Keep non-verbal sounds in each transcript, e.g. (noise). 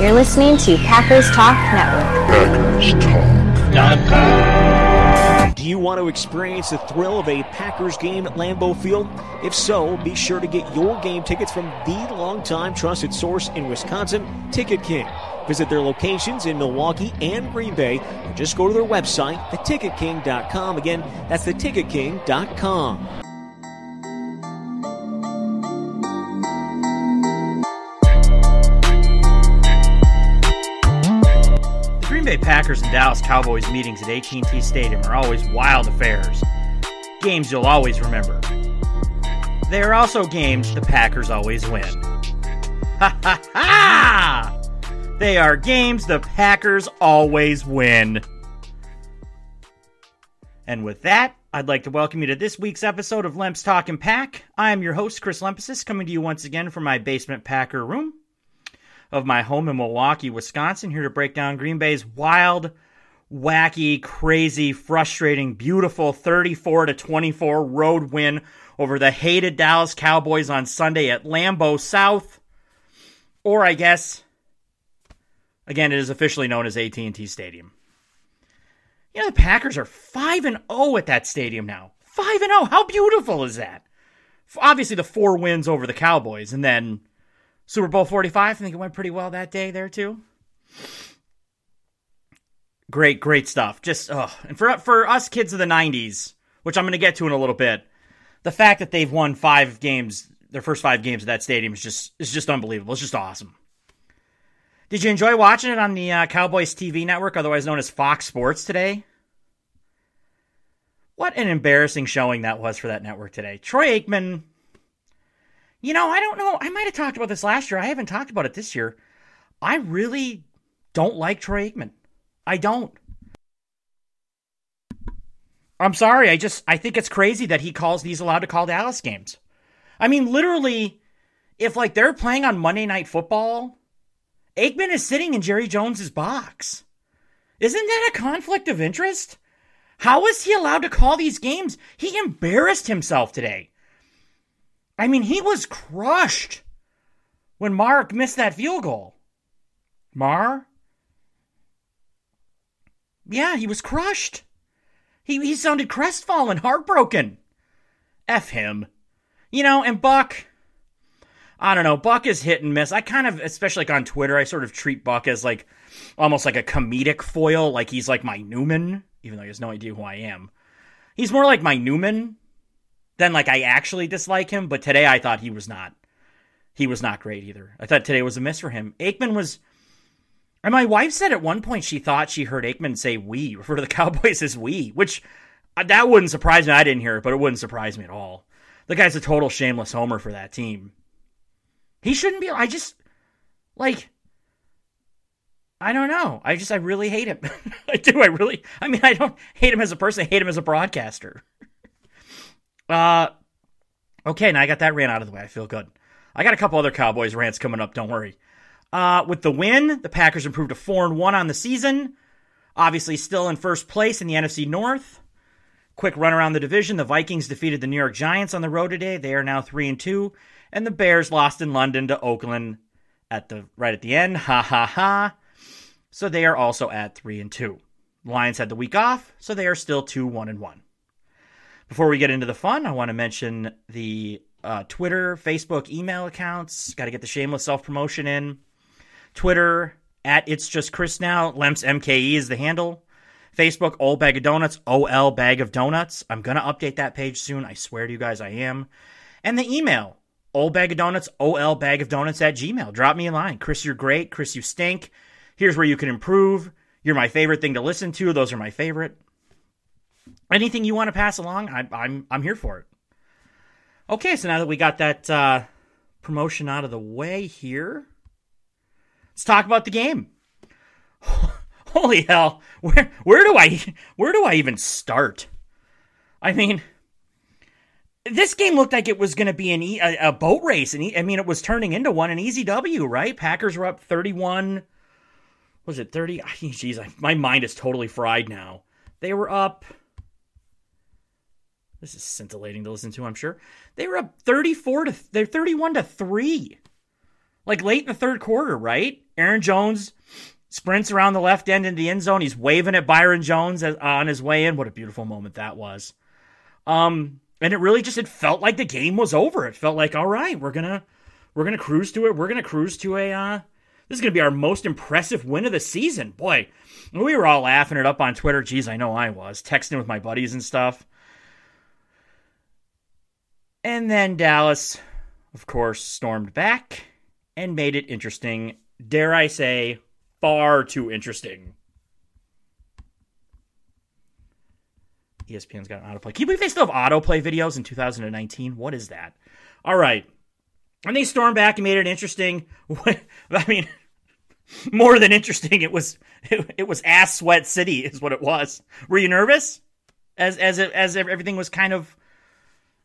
You're listening to Packers Talk Network. Packers Talk. Do you want to experience the thrill of a Packers game at Lambeau Field? If so, be sure to get your game tickets from the longtime trusted source in Wisconsin, Ticket King. Visit their locations in Milwaukee and Green Bay, or just go to their website, theticketking.com. Again, that's theticketking.com. Bay Packers and Dallas Cowboys meetings at AT&T Stadium are always wild affairs. Games you'll always remember. They are also games the Packers always win. Ha ha ha! They are games the Packers always win. And with that, I'd like to welcome you to this week's episode of Lemps Talking Pack. I am your host, Chris Lempesis, coming to you once again from my basement Packer room of my home in Milwaukee, Wisconsin, here to break down Green Bay's wild, wacky, crazy, frustrating, beautiful 34 to 24 road win over the hated Dallas Cowboys on Sunday at Lambeau South, or I guess again it is officially known as AT&T Stadium. You know the Packers are 5 and 0 at that stadium now. 5 and 0. How beautiful is that? Obviously the four wins over the Cowboys and then Super Bowl 45, I think it went pretty well that day there too. Great, great stuff. Just oh, and for for us kids of the 90s, which I'm going to get to in a little bit, the fact that they've won 5 games, their first 5 games at that stadium is just is just unbelievable. It's just awesome. Did you enjoy watching it on the uh, Cowboys TV network, otherwise known as Fox Sports today? What an embarrassing showing that was for that network today. Troy Aikman you know, I don't know. I might have talked about this last year. I haven't talked about it this year. I really don't like Troy Aikman. I don't. I'm sorry. I just I think it's crazy that he calls these allowed to call Dallas games. I mean, literally, if like they're playing on Monday Night Football, Aikman is sitting in Jerry Jones's box. Isn't that a conflict of interest? How is he allowed to call these games? He embarrassed himself today. I mean, he was crushed when Maher missed that field goal. Mar? Yeah, he was crushed. He, he sounded crestfallen, heartbroken. F him. You know, and Buck, I don't know, Buck is hit and miss. I kind of, especially like on Twitter, I sort of treat Buck as like almost like a comedic foil, like he's like my Newman, even though he has no idea who I am. He's more like my Newman then like I actually dislike him, but today I thought he was not. He was not great either. I thought today was a miss for him. Aikman was and my wife said at one point she thought she heard Aikman say we, (laughs) refer to the Cowboys as we, which uh, that wouldn't surprise me. I didn't hear it, but it wouldn't surprise me at all. The guy's a total shameless homer for that team. He shouldn't be. I just, like, I don't know. I just, I really hate him. (laughs) I do. I really, I mean, I don't hate him as a person. I hate him as a broadcaster. Uh, okay, now I got that rant out of the way. I feel good. I got a couple other Cowboys rants coming up. Don't worry. Uh, with the win, the Packers improved to four and one on the season. Obviously, still in first place in the NFC North. Quick run around the division: the Vikings defeated the New York Giants on the road today. They are now three and two, and the Bears lost in London to Oakland at the right at the end. Ha ha ha. So they are also at three and two. Lions had the week off, so they are still two one and one. Before we get into the fun, I want to mention the uh, Twitter, Facebook, email accounts. Got to get the shameless self promotion in. Twitter at it's just Chris now. Lemps MKE is the handle. Facebook, Old Bag of Donuts, OL Bag of Donuts. I'm gonna update that page soon. I swear to you guys, I am. And the email, Old Bag of Donuts, OL Bag of Donuts at Gmail. Drop me a line. Chris, you're great. Chris, you stink. Here's where you can improve. You're my favorite thing to listen to. Those are my favorite anything you want to pass along, I, I'm I'm here for it. Okay, so now that we got that uh, promotion out of the way here, let's talk about the game. (laughs) Holy hell, where where do I where do I even start? I mean, this game looked like it was going to be an e- a, a, boat race, and I mean, it was turning into one an easy W, right? Packers were up thirty-one. Was it thirty? Jeez, my mind is totally fried now. They were up this is scintillating to listen to, I'm sure. They were up 34 to they're 31 to 3. Like late in the third quarter, right? Aaron Jones sprints around the left end in the end zone. He's waving at Byron Jones on his way in. What a beautiful moment that was. Um, and it really just it felt like the game was over. It felt like all right, we're gonna we're gonna cruise to it. We're gonna cruise to a. Uh, this is gonna be our most impressive win of the season. Boy, we were all laughing it up on Twitter. Geez, I know I was texting with my buddies and stuff. And then Dallas, of course, stormed back and made it interesting. Dare I say, far too interesting. ESPN's got an autoplay. Can you believe they still have autoplay videos in 2019? What is that? All right. And they stormed back and made it interesting. (laughs) I mean, (laughs) more than interesting. It was it, (laughs) it, was ass sweat city is what it was. Were you nervous as as as everything was kind of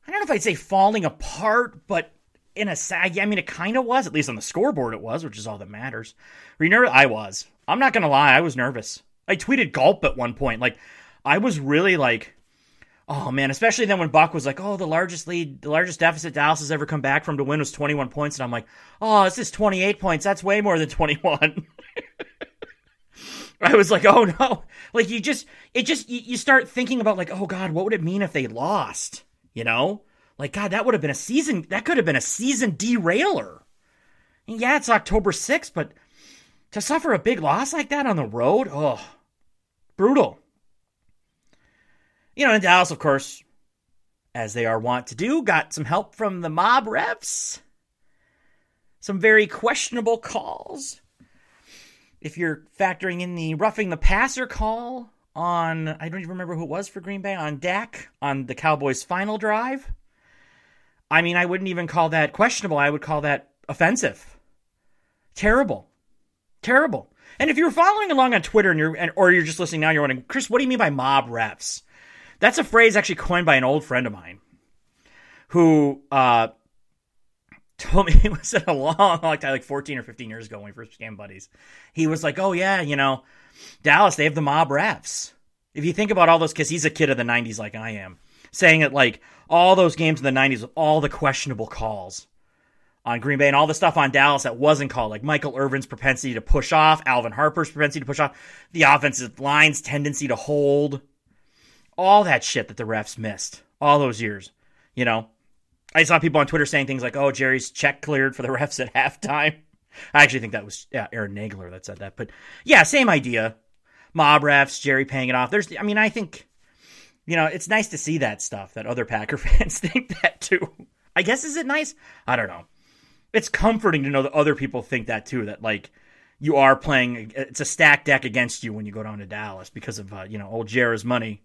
I don't know if I'd say falling apart, but in a sag, I mean, it kind of was. At least on the scoreboard, it was, which is all that matters. Were you nervous? I was. I'm not gonna lie, I was nervous. I tweeted gulp at one point. Like, I was really like, oh man, especially then when Buck was like, oh, the largest lead, the largest deficit Dallas has ever come back from to win was 21 points, and I'm like, oh, this is 28 points. That's way more than 21. (laughs) I was like, oh no, like you just, it just, you, you start thinking about like, oh god, what would it mean if they lost? You know, like God, that would have been a season. That could have been a season derailer. And yeah, it's October 6th, but to suffer a big loss like that on the road, oh, brutal. You know, in Dallas, of course, as they are wont to do, got some help from the mob refs. Some very questionable calls. If you're factoring in the roughing the passer call on, I don't even remember who it was for Green Bay, on Dak on the Cowboys' final drive. I mean, I wouldn't even call that questionable. I would call that offensive. Terrible. Terrible. And if you're following along on Twitter and you're, or you're just listening now, you're wondering, Chris, what do you mean by mob refs? That's a phrase actually coined by an old friend of mine who uh, told me (laughs) it was a long, long time, like 14 or 15 years ago when we first became buddies. He was like, oh, yeah, you know, Dallas, they have the mob refs. If you think about all those, because he's a kid of the 90s like I am, saying that like all those games in the 90s with all the questionable calls on Green Bay and all the stuff on Dallas that wasn't called, like Michael Irvin's propensity to push off, Alvin Harper's propensity to push off, the offensive line's tendency to hold, all that shit that the refs missed all those years. You know, I saw people on Twitter saying things like, "Oh, Jerry's check cleared for the (laughs) refs at halftime." I actually think that was yeah, Aaron Nagler that said that, but yeah, same idea. Mob refs, Jerry paying it off. There's, I mean, I think, you know, it's nice to see that stuff that other Packer (laughs) fans think that too. I guess is it nice? I don't know. It's comforting to know that other people think that too. That like you are playing, it's a stacked deck against you when you go down to Dallas because of uh, you know old Jerry's money.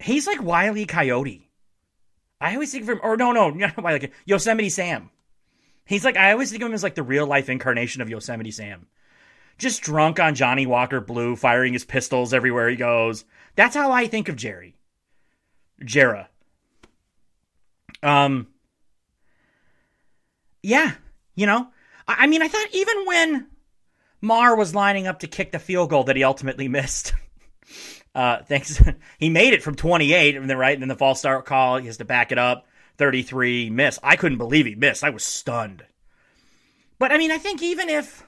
He's like Wiley Coyote. I always think of him, or no, no, (laughs) not Wiley, Yosemite Sam. He's like I always think of him as like the real life incarnation of Yosemite Sam. Just drunk on Johnnie Walker Blue, firing his pistols everywhere he goes. That's how I think of Jerry. Jera. Um Yeah, you know. I, I mean I thought even when Maher was lining up to kick the field goal that he ultimately (laughs) missed. uh thanks (laughs) he made it from 28 and then right and then the false start call he has to back it up 33 miss. I couldn't believe he missed. I was stunned. But I mean, I think even if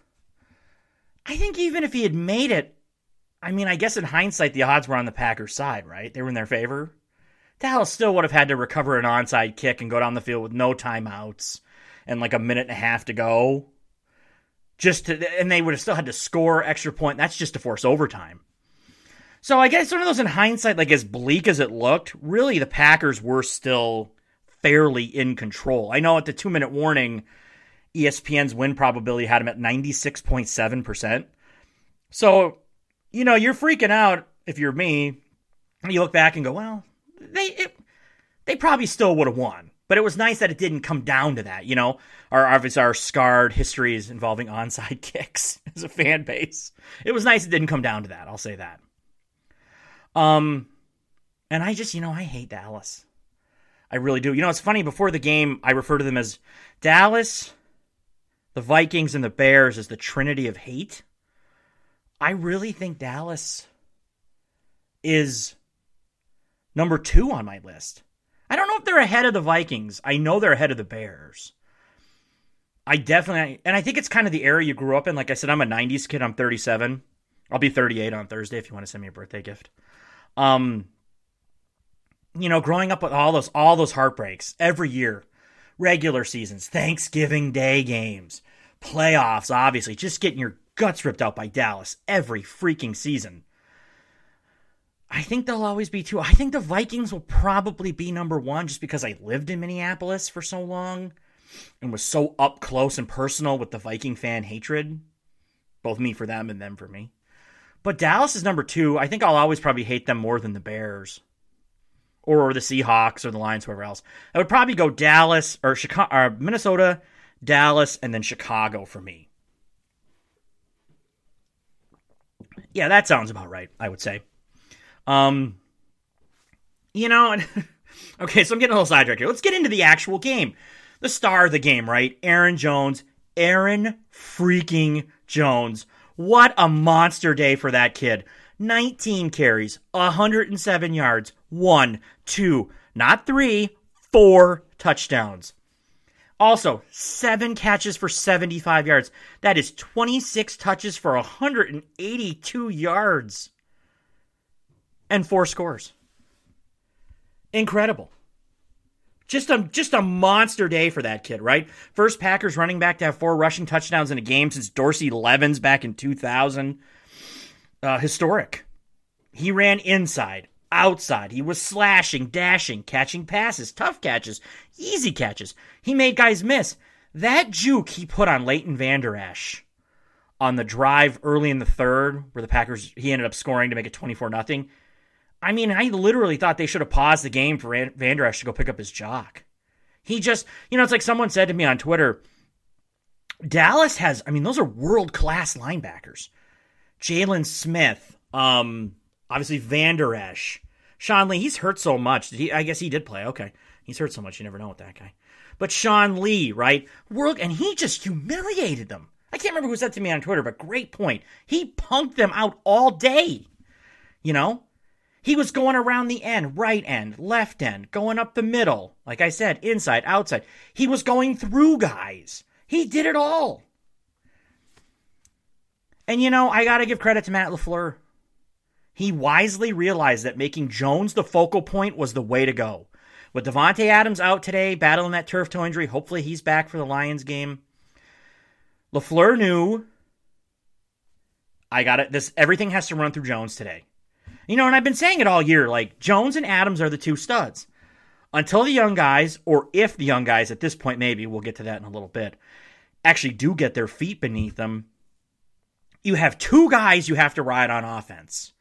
I think even if he had made it, I mean, I guess in hindsight the odds were on the Packers' side, right? They were in their favor. Dallas still would have had to recover an onside kick and go down the field with no timeouts and like a minute and a half to go. Just to, and they would have still had to score extra point. That's just to force overtime. So I guess one of those in hindsight, like as bleak as it looked, really the Packers were still fairly in control. I know at the two minute warning, ESPN's win probability had him at 96.7%. So, you know, you're freaking out if you're me. You look back and go, well, they it, they probably still would have won. But it was nice that it didn't come down to that, you know. Our obviously our scarred histories involving onside (laughs) kicks as a fan base. It was nice it didn't come down to that. I'll say that. Um, and I just, you know, I hate Dallas. I really do. You know, it's funny. Before the game, I refer to them as Dallas, the Vikings, and the Bears as the Trinity of hate. I really think Dallas is number two on my list. I don't know if they're ahead of the Vikings. I know they're ahead of the Bears. I definitely, and I think it's kind of the era you grew up in. Like I said, I'm a 90s kid. I'm 37. I'll be 38 on Thursday if you want to send me a birthday gift. Um, you know, growing up with all those all those heartbreaks every year, regular seasons, Thanksgiving Day games, playoffs, obviously, just getting your guts ripped out by Dallas every freaking season. I think they'll always be two. I think the Vikings will probably be number one just because I lived in Minneapolis for so long and was so up close and personal with the Viking fan hatred. Both me for them and them for me. But Dallas is number two. I think I'll always probably hate them more than the Bears or the Seahawks or the Lions, whoever else. I would probably go Dallas or Chicago, or Minnesota, Dallas, and then Chicago for me. Yeah, that sounds about right. I would say. Um, you know, (laughs) okay, so I'm getting a little sidetracked here. Let's get into the actual game. The star of the game, right? Aaron Jones. Aaron freaking Jones. What a monster day for that kid. 19 carries, 107 yards, one, two, not three, four touchdowns. Also, seven catches for 75 yards. That is 26 touches for 182 yards and four scores. Incredible. Just a just a monster day for that kid, right? First Packers running back to have four rushing touchdowns in a game since Dorsey Levens back in 2000. Uh, historic. He ran inside, outside. He was slashing, dashing, catching passes, tough catches, easy catches. He made guys miss. That juke he put on Leighton Vander Esch on the drive early in the third, where the Packers he ended up scoring to make it 24 nothing I mean, I literally thought they should have paused the game for Vander Esch to go pick up his jock. He just, you know, it's like someone said to me on Twitter Dallas has, I mean, those are world class linebackers. Jaylon Smith, um, obviously Vander Esch. Sean Lee, he's hurt so much. He, I guess he did play. Okay. He's hurt so much. You never know with that guy. But Sean Lee, right? World, and he just humiliated them. I can't remember who said to me on Twitter, but great point. He punked them out all day. You know? He was going around the end, right end, left end, going up the middle. Like I said, inside, outside. He was going through guys. He did it all. And you know, I got to give credit to Matt LaFleur. He wisely realized that making Jones the focal point was the way to go. With Davante Adams out today, battling that turf toe injury, hopefully he's back for the Lions game. LaFleur knew I got it. This everything has to run through Jones today. You know, and I've been saying it all year like Jones and Adams are the two studs. Until the young guys, or if the young guys at this point, maybe we'll get to that in a little bit, actually do get their feet beneath them, you have two guys you have to ride on offense,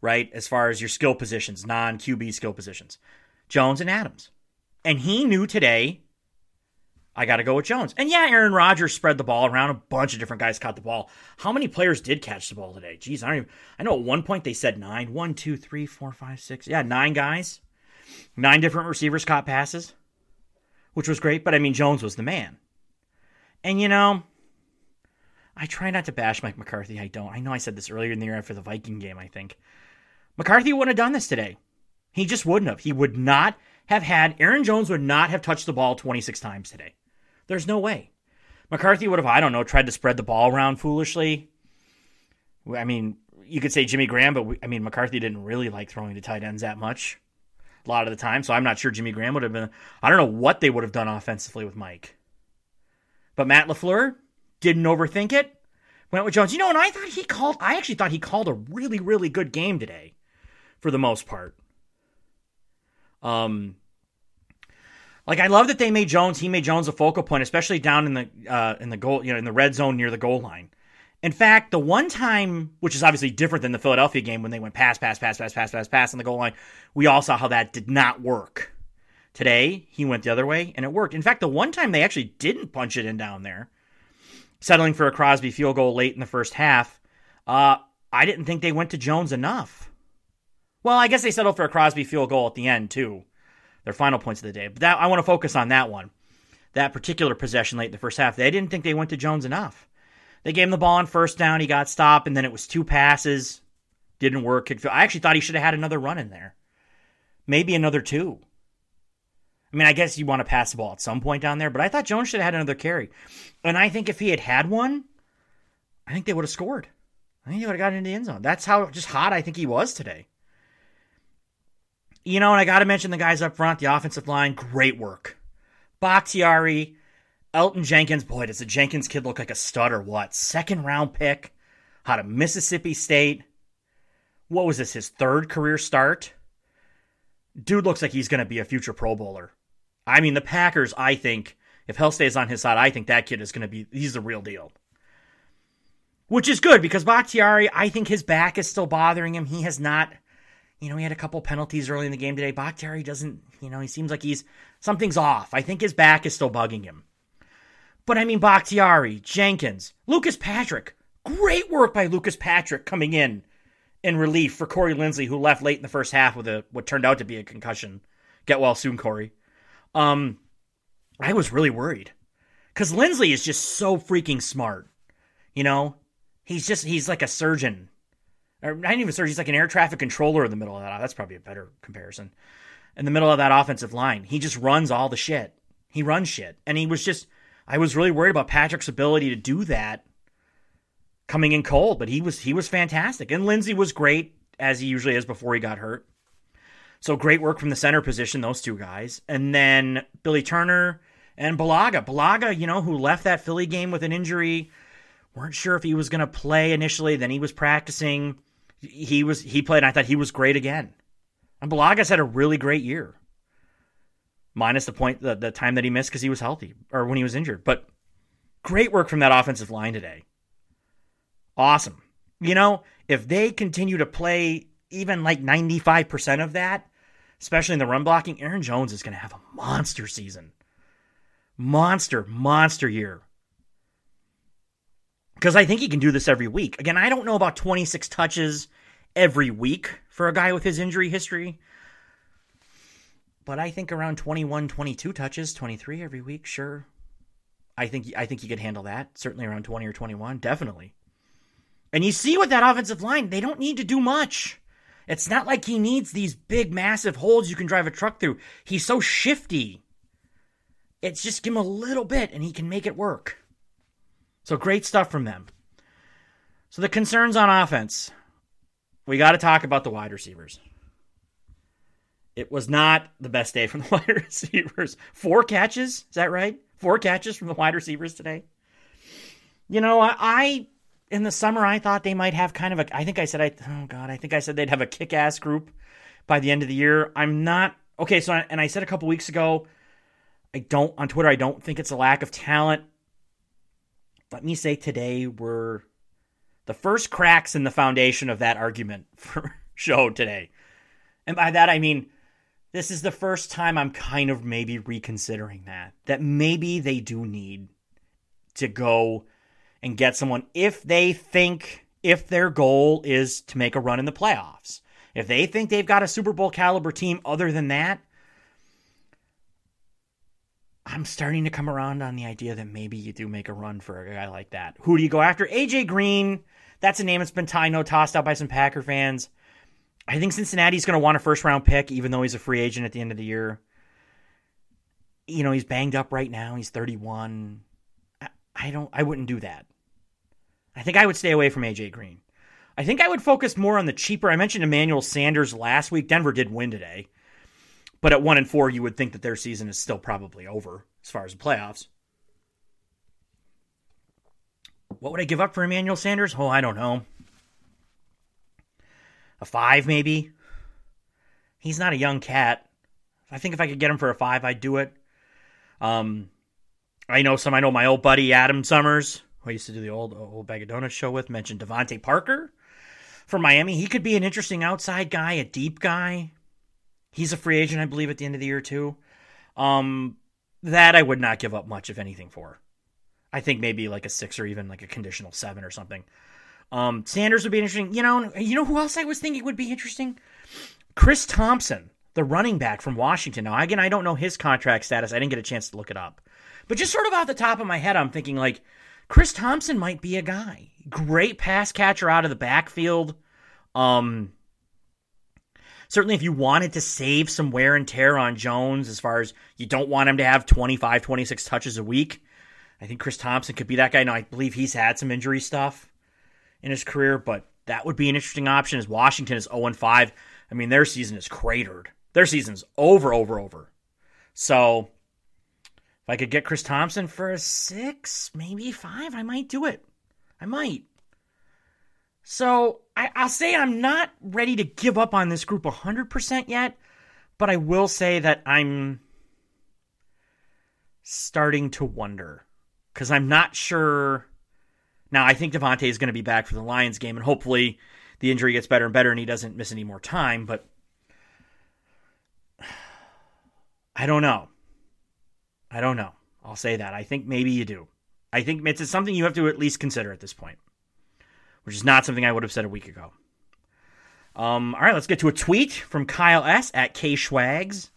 right? As far as your skill positions, non QB skill positions Jones and Adams. And he knew today I got to go with Jones. And yeah, Aaron Rodgers spread the ball around. A bunch of different guys caught the ball. How many players did catch the ball today? Jeez, I don't even. I know at one point they said nine. One, two, three, four, five, six. Yeah, nine guys. Nine different receivers caught passes, which was great. But I mean, Jones was the man. And you know, I try not to bash Mike McCarthy. I don't. I know I said this earlier in the year after the Viking game, I think. McCarthy wouldn't have done this today. He just wouldn't have. He would not have had. Aaron Jones would not have touched the ball 26 times today. There's no way. McCarthy would have, I don't know, tried to spread the ball around foolishly. I mean, you could say Jimmy Graham, but we, I mean, McCarthy didn't really like throwing to tight ends that much a lot of the time. So I'm not sure Jimmy Graham would have been. I don't know what they would have done offensively with Mike. But Matt LaFleur didn't overthink it. Went with Jones. You know, and I thought he called, I actually thought he called a really, really good game today for the most part. Um, like I love that they made Jones. He made Jones a focal point, especially down in the uh, in the goal, you know, in the red zone near the goal line. In fact, the one time, which is obviously different than the Philadelphia game when they went pass, pass, pass, pass, pass, pass, pass on the goal line, we all saw how that did not work. Today, he went the other way and it worked. In fact, the one time they actually didn't punch it in down there, settling for a Crosby field goal late in the first half, uh, I didn't think they went to Jones enough. Well, I guess they settled for a Crosby field goal at the end too their final points of the day. But that I want to focus on that one, that particular possession late in the first half. They didn't think they went to Jones enough. They gave him the ball on first down. He got stopped, and then it was two passes. Didn't work. I actually thought he should have had another run in there, maybe another two. I mean, I guess you want to pass the ball at some point down there, but I thought Jones should have had another carry. And I think if he had had one, I think they would have scored. I think they would have gotten into the end zone. That's how just hot I think he was today. You know, and I got to mention the guys up front, the offensive line, great work. Bakhtiari, Elgton Jenkins. Boy, does the Jenkins kid look like a stud or what? Second round pick out of Mississippi State. What was this, his third career start? Dude looks like he's going to be a future Pro Bowler. I mean, the Packers, I think, if Hell stays on his side, I think that kid is going to be, he's the real deal. Which is good because Bakhtiari, I think his back is still bothering him. He has not, you know, he had a couple penalties early in the game today. Bakhtiari doesn't, you know, he seems like he's, something's off. I think his back is still bugging him. But I mean, Bakhtiari, Jenkins, Lucas Patrick. Great work by Lucas Patrick coming in in relief for Corey Linsley, who left late in the first half with a what turned out to be a concussion. Get well soon, Corey. Um, I was really worried because Linsley is just so freaking smart. You know, he's just he's like a surgeon, or not even a surgeon. He's like an air traffic controller in the middle of that. That's probably a better comparison. In the middle of that offensive line, he just runs all the shit. He runs shit, and he was just. I was really worried about Patrick's ability to do that coming in cold, but he was he was fantastic. And Linsley was great as he usually is before he got hurt. So great work from the center position, those two guys. And then Billy Turner and Bulaga. Bulaga, you know, who left that Philly game with an injury, weren't sure if he was going to play initially. Then he was practicing. He was he played. And I thought he was great again. And Bulaga's had a really great year, minus the point the, the time that he missed because he was healthy or when he was injured. But great work from that offensive line today awesome. You know, if they continue to play even like 95% of that, especially in the run blocking, Aaron Jones is going to have a monster season. Monster, monster year. Because I think he can do this every week. Again, I don't know about 26 touches every week for a guy with his injury history. But I think around 21, 22 touches, 23 every week, sure. I think I think he could handle that. Certainly around 20 or 21, definitely. And you see with that offensive line, they don't need to do much. It's not like he needs these big, massive holes you can drive a truck through. He's so shifty. It's just give him a little bit and he can make it work. So great stuff from them. So the concerns on offense. We got to talk about the wide receivers. It was not the best day from the (laughs) wide receivers. Four catches, is that right? Four catches from the wide receivers today. You know, I, I in the summer, I thought they might have kind of a. I think I said I. Oh God, I think I said they'd have a kick-ass group by the end of the year. I'm not okay. So, and I said a couple weeks ago, I don't on Twitter. I don't think it's a lack of talent. Let me say today we're the first cracks in the foundation of that argument (laughs) for show today, and by that I mean this is the first time I'm kind of maybe reconsidering that. That maybe they do need to go and get someone if they think if their goal is to make a run in the playoffs. If they think they've got a Super Bowl caliber team other than that, I'm starting to come around on the idea that maybe you do make a run for a guy like that. Who do you go after? AJ Green. That's a name that's been tied, no tossed out by some Packer fans. I think Cincinnati's going to want a first round pick, even though he's a free agent at the end of the year. You know, he's banged up right now. He's 31. I, I don't. I wouldn't do that. I think I would stay away from AJ Green. I think I would focus more on the cheaper. I mentioned Emmanuel Sanders last week. Denver did win today. But at 1 and 4, you would think that their season is still probably over as far as the playoffs. What would I give up for Emmanuel Sanders? Oh, I don't know. A 5 maybe. He's not a young cat. I think if I could get him for a 5, I'd do it. Um I know some I know my old buddy Adam Summers who I used to do the old old bag of donuts show with, mentioned DeVante Parker from Miami. He could be an interesting outside guy, a deep guy. He's a free agent, I believe, at the end of the year too. Um, that I would not give up much of anything for. I think maybe like a six or even like a conditional seven or something. Um, Sanders would be interesting. You know, you know who else I was thinking would be interesting? Chris Thompson, the running back from Washington. Now, again, I don't know his contract status. I didn't get a chance to look it up. But just sort of off the top of my head, I'm thinking like Chris Thompson might be a guy. Great pass catcher out of the backfield. Um, Certainly, if you wanted to save some wear and tear on Jones, as far as you don't want him to have 25, 26 touches a week, I think Chris Thompson could be that guy. Now, I believe he's had some injury stuff in his career, but that would be an interesting option. As Washington is 0 5. I mean, their season is cratered. Their season's over, over, over. So, if I could get Chris Thompson for a six, maybe five, I might do it. I might. So I, will say I'm not ready to give up on this group 100% yet, but I will say that I'm starting to wonder because I'm not sure. Now, I think Davante is going to be back for the Lions game, and hopefully the injury gets better and better and he doesn't miss any more time, but (sighs) I don't know. I don't know. I'll say that. I think maybe you do. I think it's something you have to at least consider at this point which is not something I would have said a week ago. Um, all right, let's get to a tweet from Kyle S. at K Schwags.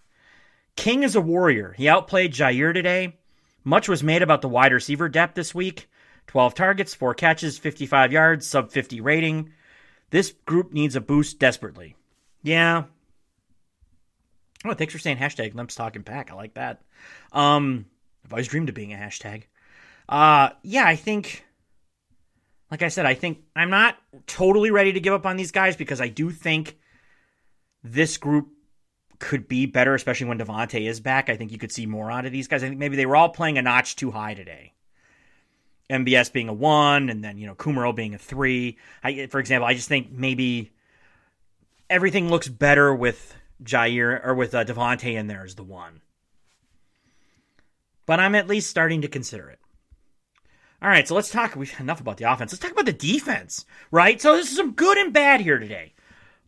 King is a warrior. He outplayed Jaire today. Much was made about the wide receiver depth this week 12 targets, 4 catches, 55 yards, sub 50 rating. This group needs a boost desperately. Yeah. Oh, thanks for saying hashtag Lemps Talking Pack. I like that. Um, I've always dreamed of being a hashtag. Uh, yeah, I think like I said, I think I'm not totally ready to give up on these guys because I do think this group could be better, especially when Davante is back. I think you could see more out of these guys. I think maybe they were all playing a notch too high today. MVS being a one, and then you know Kumerow being a three. I, for example, I just think maybe everything looks better with Jaire or with uh, Davante in there as the one. But I'm at least starting to consider it. All right, so let's talk. We've enough about the offense. Let's talk about the defense, right? So this is some good and bad here today.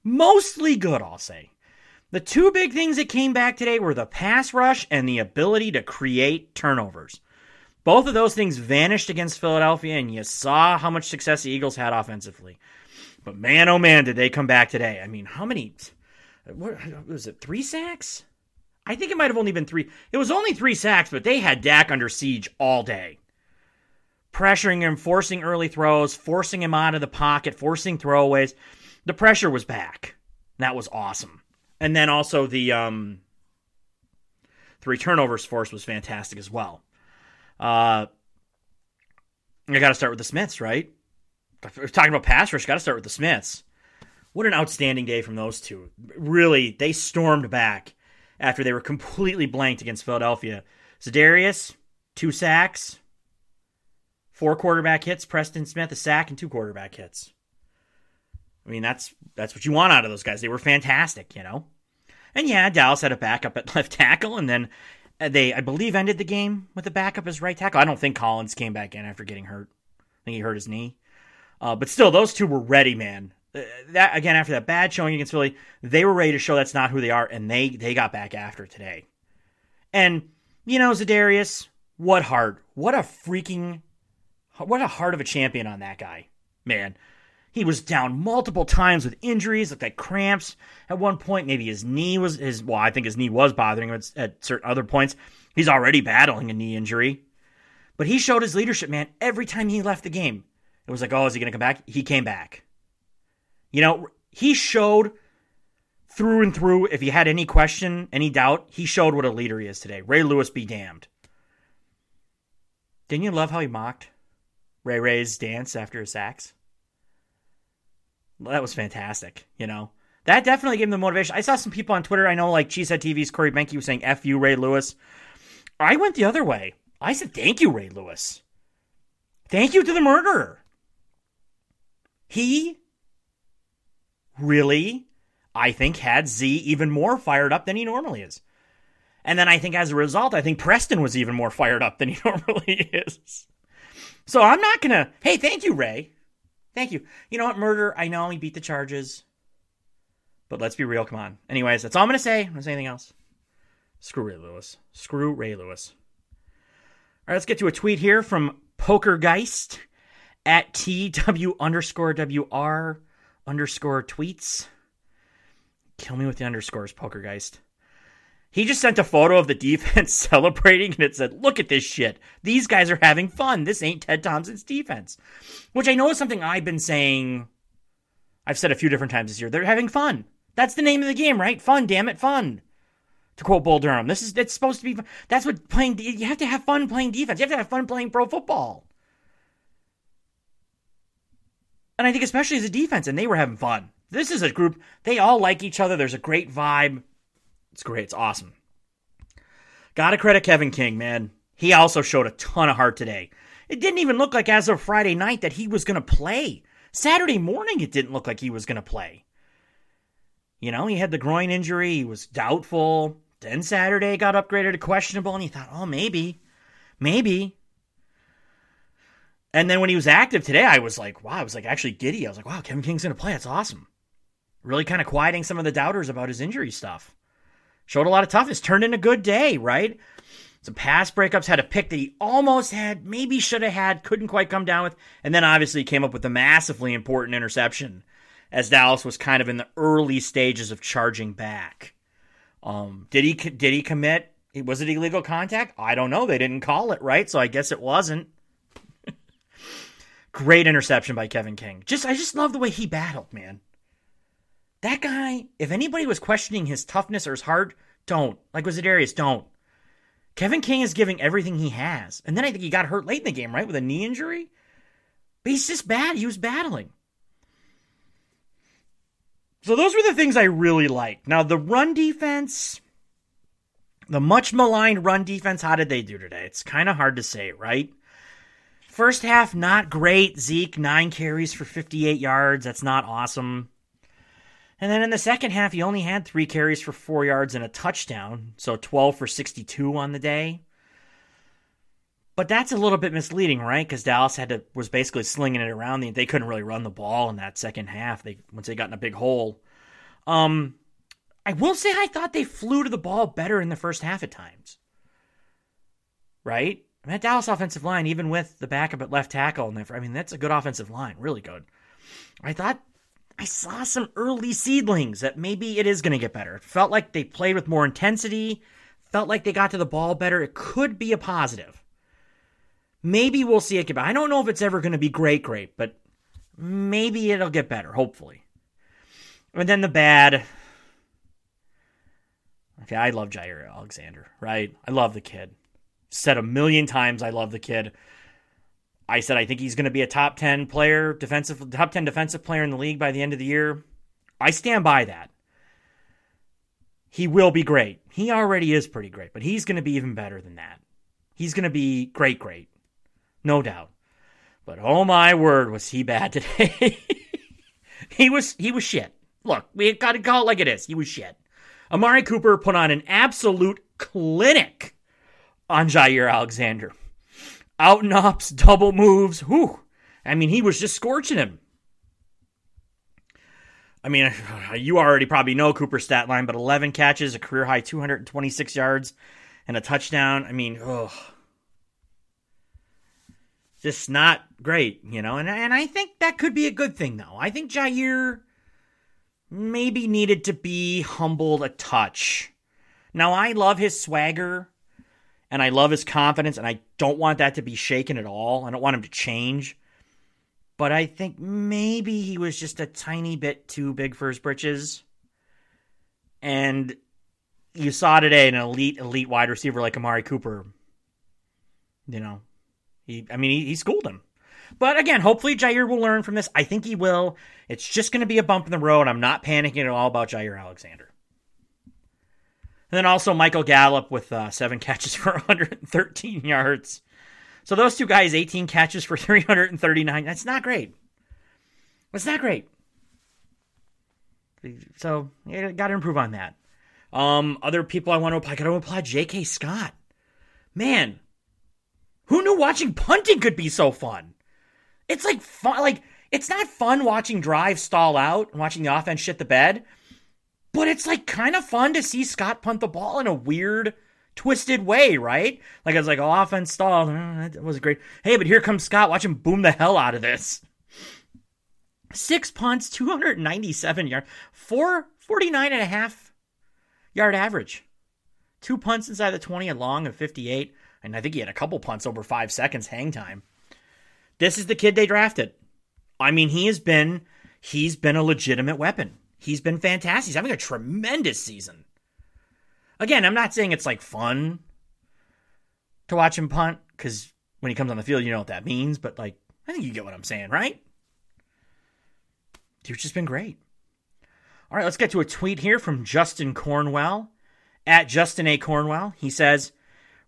Mostly good, I'll say. The two big things that came back today were the pass rush and the ability to create turnovers. Both of those things vanished against Philadelphia, and you saw how much success the Eagles had offensively. But man, oh man, did they come back today? I mean, how many? What was it? Three sacks? I think it might have only been three. It was only three sacks, but they had Dak under siege all day pressuring him, forcing early throws, forcing him out of the pocket, forcing throwaways. The pressure was back. That was awesome. And then also the um, three turnovers force was fantastic as well. Uh, I got to start with the Smiths, right? We're talking about pass rush, got to start with the Smiths. What an outstanding day from those two. Really, they stormed back after they were completely blanked against Philadelphia. Za'Darius, two sacks, Four quarterback hits, Preston Smith a sack and two quarterback hits. I mean, that's that's what you want out of those guys. They were fantastic, you know. And yeah, Dallas had a backup at (laughs) left tackle, and then they, I believe, ended the game with a backup as right tackle. I don't think Collins came back in after getting hurt. I think he hurt his knee. Uh, but still, those two were ready, man. Uh, that again after that bad showing against Philly, they were ready to show that's not who they are, and they they got back after today. And you know, Za'Darius, what heart, what a freaking what a heart of a champion on that guy, man. He was down multiple times with injuries, like cramps. At one point, maybe his knee was his. Well, I think his knee was bothering him at certain other points. He's already battling a knee injury, but he showed his leadership, man. Every time he left the game, it was like, oh, is he going to come back? He came back. You know, he showed through and through. If he had any question, any doubt, he showed what a leader he is today. Ray Lewis be damned. Didn't you love how he mocked? Ray Ray's dance after his sacks. Well, that was fantastic, you know. That definitely gave him the motivation. I saw some people on Twitter, I know like Cheesehead TV's Corey Behnke was saying F you, Ray Lewis. I went the other way. I said thank you, Ray Lewis. Thank you to the murderer. He really, I think, had Z even more fired up than he normally is. And then I think as a result, I think Preston was even more fired up than he (laughs) normally is. So I'm not gonna. Hey, thank you, Ray. Thank you. You know what, murder? I know he beat the charges, but let's be real. Come on. Anyways, that's all I'm. I'm gonna say anything else. Screw Ray Lewis. Screw Ray Lewis. All right, let's get to a tweet here from Pokergeist at TW underscore WR underscore tweets. Kill me with the underscores, Pokergeist. He just sent a photo of the defense (laughs) celebrating and it said, Look at this shit. These guys are having fun. This ain't Ted Thompson's defense. Which I know is something I've been saying, I've said a few different times this year. They're having fun. That's the name of the game, right? Fun, damn it, fun. To quote Bull Durham, this is it's supposed to be. That's what playing. You have to have fun playing defense. You have to have fun playing pro football. And I think especially as a defense, and they were having fun. This is a group. They all like each other. There's a great vibe. It's great. It's awesome. Gotta credit Kevin King, man. He also showed a ton of heart today. It didn't even look like as of Friday night that he was going to play. Saturday morning, it didn't look like he was going to play. You know, he had the groin injury. He was doubtful. Then Saturday got upgraded to questionable, and he thought, oh, maybe, maybe. And then when he was active today, I was like, wow, I was like actually giddy. I was like, wow, Kevin King's going to play. That's awesome. Really kind of quieting some of the doubters about his injury stuff. Showed a lot of toughness. Turned in a good day, right? Some pass breakups, had a pick that he almost had, maybe should have had, couldn't quite come down with. And then obviously came up with a massively important interception as Dallas was kind of in the early stages of charging back. Um, did he did he commit? Was it illegal contact? I don't know. They didn't call it right, so I guess it wasn't. Great interception by Kevin King. Just I just love the way he battled, man. That guy, if anybody was questioning his toughness or his heart, don't. Like Za'Darius, don't. Kevin King is giving everything he has. And then I think he got hurt late in the game, right? With a knee injury. But he's just bad. He was battling. So those were the things I really liked. Now the run defense, the much maligned run defense, how did they do today? It's kind of hard to say, right? First half, not great. Zeke, nine carries for 58 yards. That's not awesome. And then in the second half, he only had three carries for four yards and a touchdown. So 12 for 62 on the day. But that's a little bit misleading, right? Because Dallas had to was basically slinging it around. They couldn't really run the ball in that second half. They once they got in a big hole. Um, I will say I thought they flew to the ball better in the first half at times. Right? Mean, that Dallas offensive line, even with the backup at left tackle, and I mean that's a good offensive line, really good. I thought I saw some early seedlings that maybe it is going to get better. It felt like they played with more intensity, felt like they got to the ball better. It could be a positive. Maybe we'll see it get better. I don't know if it's ever going to be great, great, but maybe it'll get better, hopefully. And then the bad. Okay, I love Jaire Alexander, right? I love the kid. Said a million times I love the kid. I said I think he's going to be a top 10 player, defensive top 10 defensive player in the league by the end of the year. I stand by that. He will be great. He already is pretty great, but he's going to be even better than that. He's going to be great, great no doubt. But oh my word, was he bad (laughs) today? he was he was shit. Look, we got to call it like it is. He was shit. Amari Cooper put on an absolute clinic on Jaire Alexander. Out and ups, double moves. Whew. I mean, he was just scorching him. I mean, (laughs) you already probably know Cooper's stat line, but 11 catches, a career high 226 yards, and a touchdown. I mean, ugh just not great, you know. And and I think that could be a good thing though. I think Jaire maybe needed to be humbled a touch. Now I love his swagger and I love his confidence and I don't want that to be shaken at all. I don't want him to change. But I think maybe he was just a tiny bit too big for his britches. And you saw today an elite, elite wide receiver like Amari Cooper, you know, he, I mean, he, he schooled him. But again, hopefully Jaire will learn from this. I think he will. It's just going to be a bump in the road. I'm not panicking at all about Jaire Alexander. And then also Michael Gallup with uh, seven (laughs) catches for 113 yards. So those two guys, 18 catches for (laughs) 339. That's not great. That's not great. So yeah, got to improve on that. Um, other people I want to apply, I got to apply J.K. Scott. Man, who knew watching punting could be so fun? It's like fun. Like it's not fun watching drives stall out and watching the offense shit the bed, but it's like kind of fun to see Scott punt the ball in a weird, twisted way, right? Like I was like, oh, offense stalled. Oh, (laughs) that was great. Hey, but here comes Scott. Watch him boom the hell out of this. Six punts, 297 yard, 449 and a half yard average. Two punts inside the 20 and long of 58 and I think he had a couple punts over five seconds hang time. This is the kid they drafted. I mean, he has been he's been a legitimate weapon. He's been fantastic. He's having a tremendous season. Again, I'm not saying it's like fun to watch him punt because when he comes on the field, you know what that means. But like, I think you get what I'm saying, right? Dude's just been great. All right, let's get to a tweet here from Justin Cornwell at Justin A. Cornwell. He says,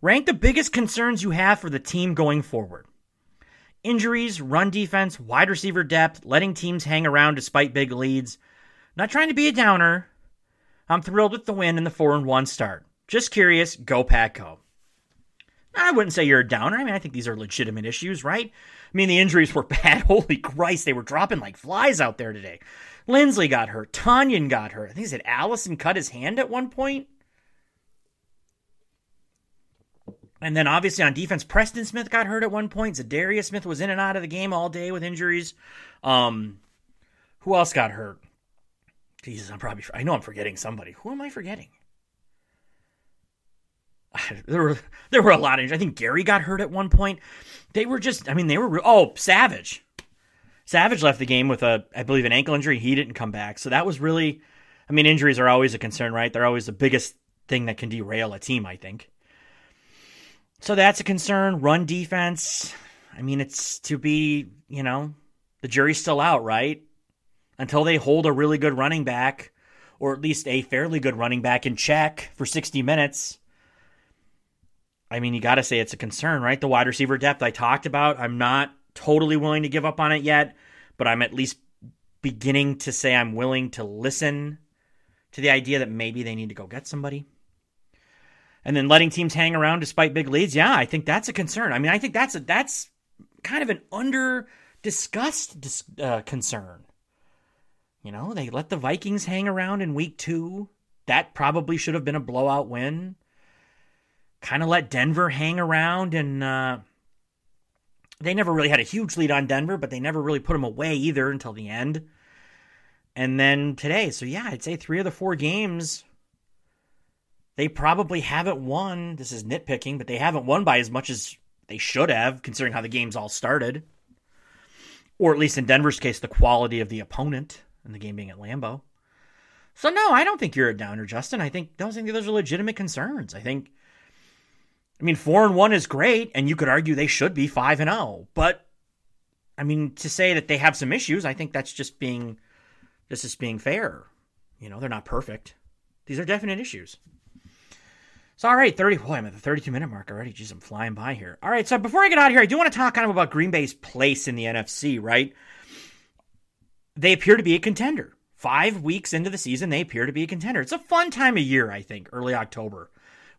Rank the biggest concerns you have for the team going forward. Injuries, run defense, wide receiver depth, letting teams hang around despite big leads. Not trying to be a downer. I'm thrilled with the win and the 4 and 1 start. Just curious, go Pack Go. I wouldn't say you're a downer. I mean, I think these are legitimate issues, right? I mean, the injuries were (laughs) bad. Holy Christ, they were dropping like flies out there today. Linsley got hurt. Tonyan got hurt. I think he said Allison cut his hand at one point. And then obviously on defense, Preston Smith got hurt at one point. Za'Darius Smith was in and out of the game all day with injuries. Um, who else got hurt? Jesus, I'm probably I know I'm forgetting somebody. Who am I forgetting? (sighs) There were there were a lot of I think Gary got hurt at one point. They were just I mean they were oh Savage. Savage left the game with a I believe an ankle injury. He didn't come back. So that was really I mean injuries are always a concern, right? They're always the biggest thing that can derail a team, I think. So that's a concern. Run defense. I mean, it's to be, you know, the jury's still out, right? Until they hold a really good running back, or at least a fairly good running back in check for 60 minutes. I mean, you got to say it's a concern, right? The wide receiver depth I talked about. I'm not totally willing to give up on it yet, but I'm at least beginning to say I'm willing to listen to the idea that maybe they need to go get somebody and then letting teams hang around despite big leads. Yeah, I think that's a concern. I mean, I think that's a that's kind of an under discussed uh, concern. You know, they let the Vikings hang around in week two. That probably should have been a blowout win. Kind of let Denver hang around, and uh, they never really had a huge lead on Denver, but they never really put them away either until the end. And then today, so yeah, I'd say three of the four games they probably haven't won. This is nitpicking, but they haven't won by as much as they should have, considering how the games all started. Or at least in Denver's case, the quality of the opponent and the game being at Lambeau. So no, I don't think you're a downer, Justin. I think don't think those are legitimate concerns. I think I mean four and one is great, and you could argue they should be five and. Oh, but I mean to say that they have some issues, I think that's just being this is being fair. You know, they're not perfect. These are definite issues. So, all right, 30. Boy, I'm at the 32 minute mark already. Jeez, I'm flying by here. All right, so before I get out of here, I do want to talk kind of about Green Bay's place in the NFC, right? They appear to be a contender. Five weeks into the season, they appear to be a contender. It's a fun time of year, I think, early October,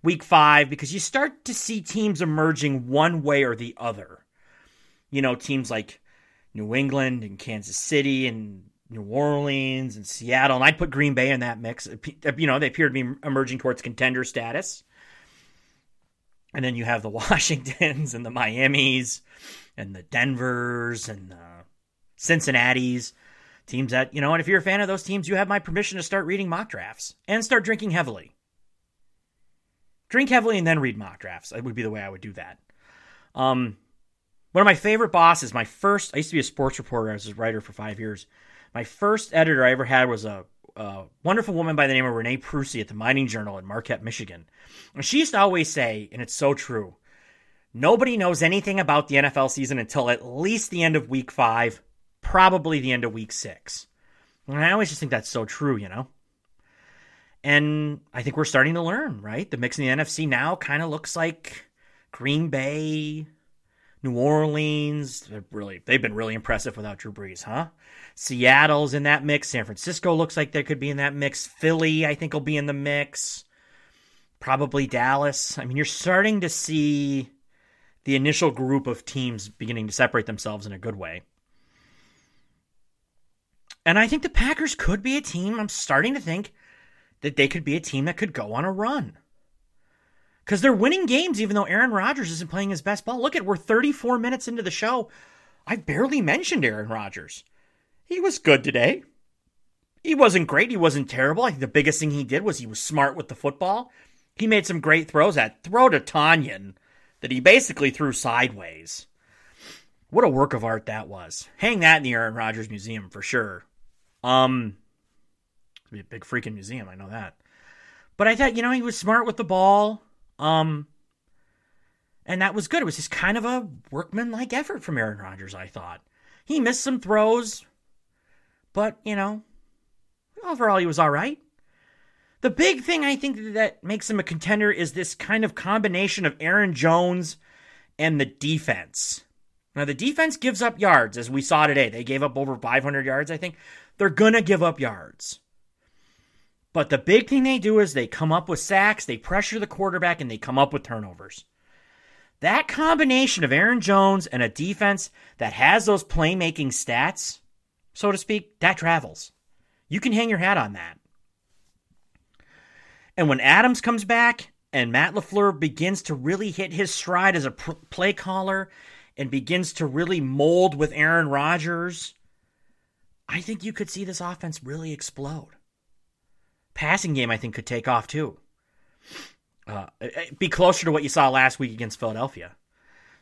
week five, because you start to see teams emerging one way or the other. You know, teams like New England and Kansas City and New Orleans and Seattle, and I'd put Green Bay in that mix. Uh, you know, they appear to be emerging towards contender status. And then you have the (laughs) Washingtons and the Miamis and the Denvers and the Cincinnati's teams that, you know, and if you're a fan of those teams, you have my permission to start reading mock drafts and start drinking heavily. Drink heavily and then read mock drafts. That would be the way I would do that. Um, one of my favorite bosses, my first, I used to be a sports reporter. I was a writer for five years. My first editor I ever had was a, a wonderful woman by the name of Renee Prusi at the Mining Journal in Marquette, Michigan. And she used to always say, and it's so true, nobody knows anything about the NFL season until at least the end of week five, probably the end of week six. And I always just think that's so true, you know? And I think we're starting to learn, right? The mix in the NFC now kind of looks like Green Bay, New Orleans. They're really they've been really impressive without Drew Brees, huh? Seattle's in that mix. San Francisco looks like they could be in that mix. Philly, I think, will be in the mix. Probably Dallas. I mean, you're starting to see the initial group of teams beginning to separate themselves in a good way. And I think the Packers could be a team. I'm starting to think that they could be a team that could go on a run. Because they're winning games even though Aaron Rodgers isn't playing his best ball. Look at we're 34 minutes into the show. I barely mentioned Aaron Rodgers. He was good today. He wasn't great. He wasn't terrible. I think the biggest thing he did was he was smart with the football. He made some great throws. That throw to Tonyan that he basically threw sideways. What a work of art that was. Hang that in the Aaron Rodgers Museum for sure. Um, be a big freaking museum. I know that. But I thought, you know, he was smart with the ball. Um, and that was good. It was just kind of a workman-like effort from Aaron Rodgers, I thought. He missed some throws, but, you know, overall he was all right. The big thing I think that makes him a contender is this kind of combination of Aaron Jones and the defense. Now, the defense gives up yards, as we saw today. They gave up over 500 yards, I think. They're going to give up yards. But the big thing they do is they come up with sacks, they pressure the quarterback, and they come up with turnovers. That combination of Aaron Jones and a defense that has those playmaking stats, so to speak, that travels. You can hang your hat on that. And when Adams comes back and Matt LaFleur begins to really hit his stride as a play caller and begins to really mold with Aaron Rodgers, I think you could see this offense really explode. Passing game, I think, could take off too. Uh, be closer to what you saw last week against Philadelphia.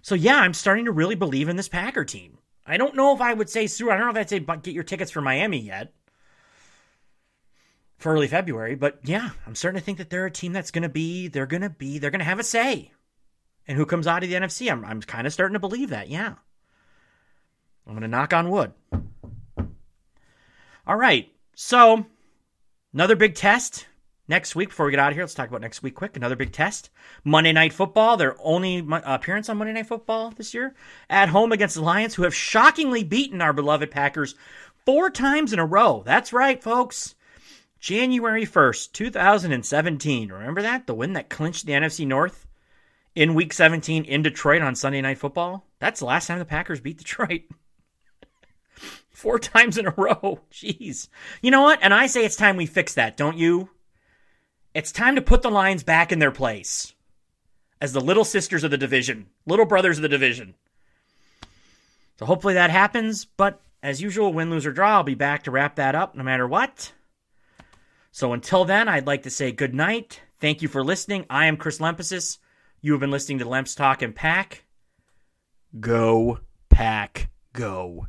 So yeah, I'm starting to really believe in this Packer team. I don't know if I would say Sue. I don't know if I'd say get your tickets for Miami yet for early February, but yeah, I'm starting to think that they're a team that's going to be. They're going to be. They're going to have a say. And who comes out of the NFC? I'm I'm kind of starting to believe that. Yeah. I'm going to knock on wood. All right. So, another big test next week. Before we get out of here, let's talk about next week quick. Another big test. Monday Night Football, their only appearance on Monday Night Football this year, at home against the Lions, who have shockingly beaten our beloved Packers four times in a row. That's right, folks. January 1st, 2017. Remember that? The win that clinched the NFC North in week 17 in Detroit on Sunday Night Football? That's the last time the Packers beat Detroit. (laughs) Four (laughs) times in a row. Jeez. You know what? And I say it's time we fix that, don't you? It's time to put the Lions back in their place as the little sisters of the division, little brothers of the division. So hopefully that happens. But as usual, win, lose, or draw, I'll be back to wrap that up no matter what. So until then, I'd like to say good night. Thank you for listening. I am Chris Lempesis. You have been listening to Lemps Talkin Pack. Go, Pack, go.